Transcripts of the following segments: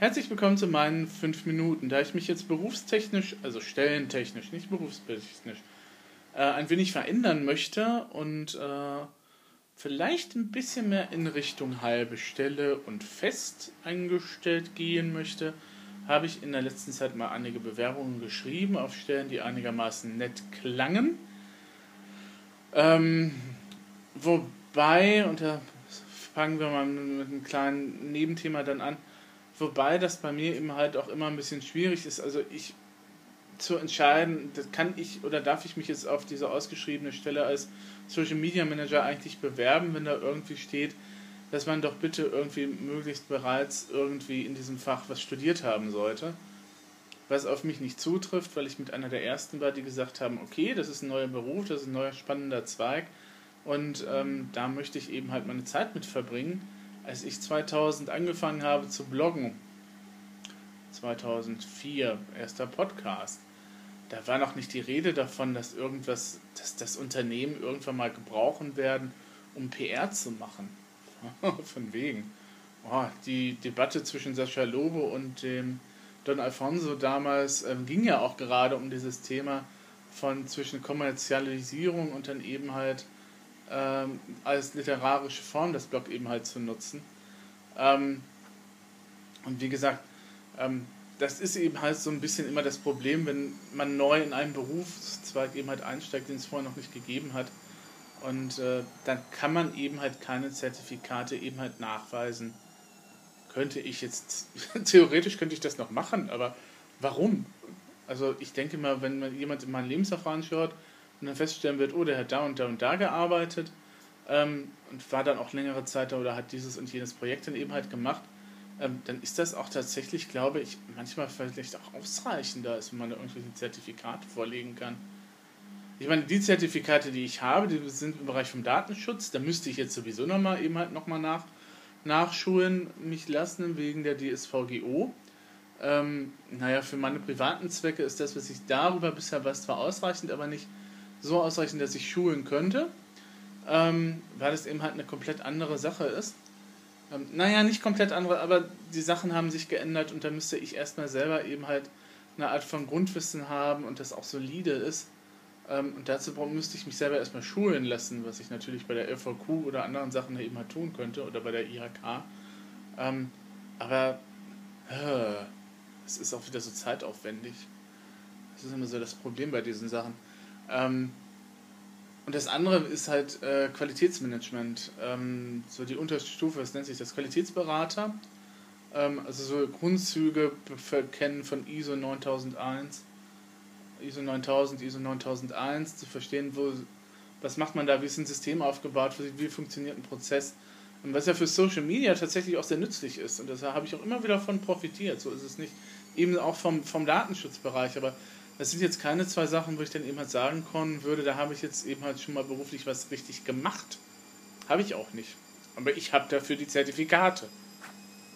Herzlich willkommen zu meinen fünf Minuten. Da ich mich jetzt berufstechnisch, also stellentechnisch, nicht berufstechnisch, äh, ein wenig verändern möchte und äh, vielleicht ein bisschen mehr in Richtung halbe Stelle und fest eingestellt gehen möchte, habe ich in der letzten Zeit mal einige Bewerbungen geschrieben auf Stellen, die einigermaßen nett klangen. Ähm, wobei, und da fangen wir mal mit einem kleinen Nebenthema dann an, Wobei das bei mir eben halt auch immer ein bisschen schwierig ist. Also ich zu entscheiden, das kann ich oder darf ich mich jetzt auf diese ausgeschriebene Stelle als Social Media Manager eigentlich bewerben, wenn da irgendwie steht, dass man doch bitte irgendwie möglichst bereits irgendwie in diesem Fach was studiert haben sollte. Was auf mich nicht zutrifft, weil ich mit einer der ersten war, die gesagt haben, okay, das ist ein neuer Beruf, das ist ein neuer spannender Zweig und ähm, da möchte ich eben halt meine Zeit mit verbringen als ich 2000 angefangen habe zu bloggen, 2004, erster Podcast, da war noch nicht die Rede davon, dass irgendwas, dass das Unternehmen irgendwann mal gebrauchen werden, um PR zu machen. Von wegen. Oh, die Debatte zwischen Sascha Lobe und dem Don Alfonso damals ähm, ging ja auch gerade um dieses Thema von zwischen Kommerzialisierung und dann eben halt ähm, als literarische Form das Blog eben halt zu nutzen. Ähm, und wie gesagt, ähm, das ist eben halt so ein bisschen immer das Problem, wenn man neu in einen Berufszweig eben halt einsteigt, den es vorher noch nicht gegeben hat. Und äh, dann kann man eben halt keine Zertifikate eben halt nachweisen. Könnte ich jetzt, theoretisch könnte ich das noch machen, aber warum? Also ich denke mal, wenn man jemand in meinen Lebenslauf anschaut, und dann feststellen wird, oh, der hat da und da und da gearbeitet ähm, und war dann auch längere Zeit da oder hat dieses und jenes Projekt dann eben halt gemacht, ähm, dann ist das auch tatsächlich, glaube ich, manchmal vielleicht auch ausreichender, als wenn man da irgendwelche Zertifikate vorlegen kann. Ich meine, die Zertifikate, die ich habe, die sind im Bereich vom Datenschutz, da müsste ich jetzt sowieso nochmal eben halt nochmal nach, nachschulen mich lassen wegen der DSVGO. Ähm, naja, für meine privaten Zwecke ist das, was ich darüber bisher weiß, zwar ausreichend, aber nicht so ausreichend, dass ich schulen könnte, ähm, weil es eben halt eine komplett andere Sache ist. Ähm, naja, nicht komplett andere, aber die Sachen haben sich geändert und da müsste ich erstmal selber eben halt eine Art von Grundwissen haben und das auch solide ist. Ähm, und dazu müsste ich mich selber erstmal schulen lassen, was ich natürlich bei der LVQ oder anderen Sachen eben halt tun könnte oder bei der IHK. Ähm, aber äh, es ist auch wieder so zeitaufwendig. Das ist immer so das Problem bei diesen Sachen. Ähm, und das andere ist halt äh, Qualitätsmanagement. Ähm, so die unterste Stufe, was nennt sich das? Qualitätsberater. Ähm, also so Grundzüge kennen von ISO 9001, ISO 9000, ISO 9001, zu verstehen, wo, was macht man da, wie ist ein System aufgebaut, wie, funktioniert ein Prozess. Und was ja für Social Media tatsächlich auch sehr nützlich ist. Und da habe ich auch immer wieder von profitiert. So ist es nicht. Eben auch vom, vom Datenschutzbereich. Aber das sind jetzt keine zwei Sachen, wo ich dann eben halt sagen können würde, da habe ich jetzt eben halt schon mal beruflich was richtig gemacht. Habe ich auch nicht. Aber ich habe dafür die Zertifikate.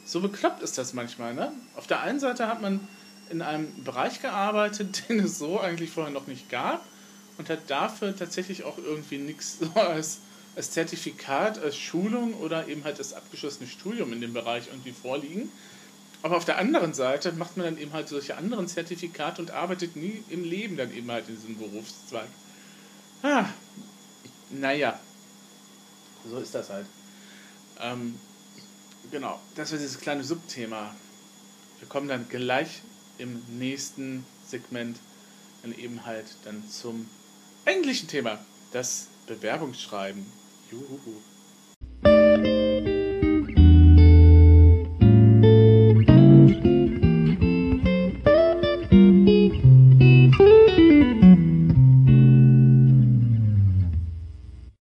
So bekloppt ist das manchmal, ne? Auf der einen Seite hat man in einem Bereich gearbeitet, den es so eigentlich vorher noch nicht gab und hat dafür tatsächlich auch irgendwie nichts so als, als Zertifikat, als Schulung oder eben halt das abgeschlossene Studium in dem Bereich irgendwie vorliegen. Aber auf der anderen Seite macht man dann eben halt solche anderen Zertifikate und arbeitet nie im Leben dann eben halt in diesem Berufszweig. Ah, naja, so ist das halt. Ähm, genau, das war dieses kleine Subthema. Wir kommen dann gleich im nächsten Segment dann eben halt dann zum eigentlichen Thema, das Bewerbungsschreiben. Juhu.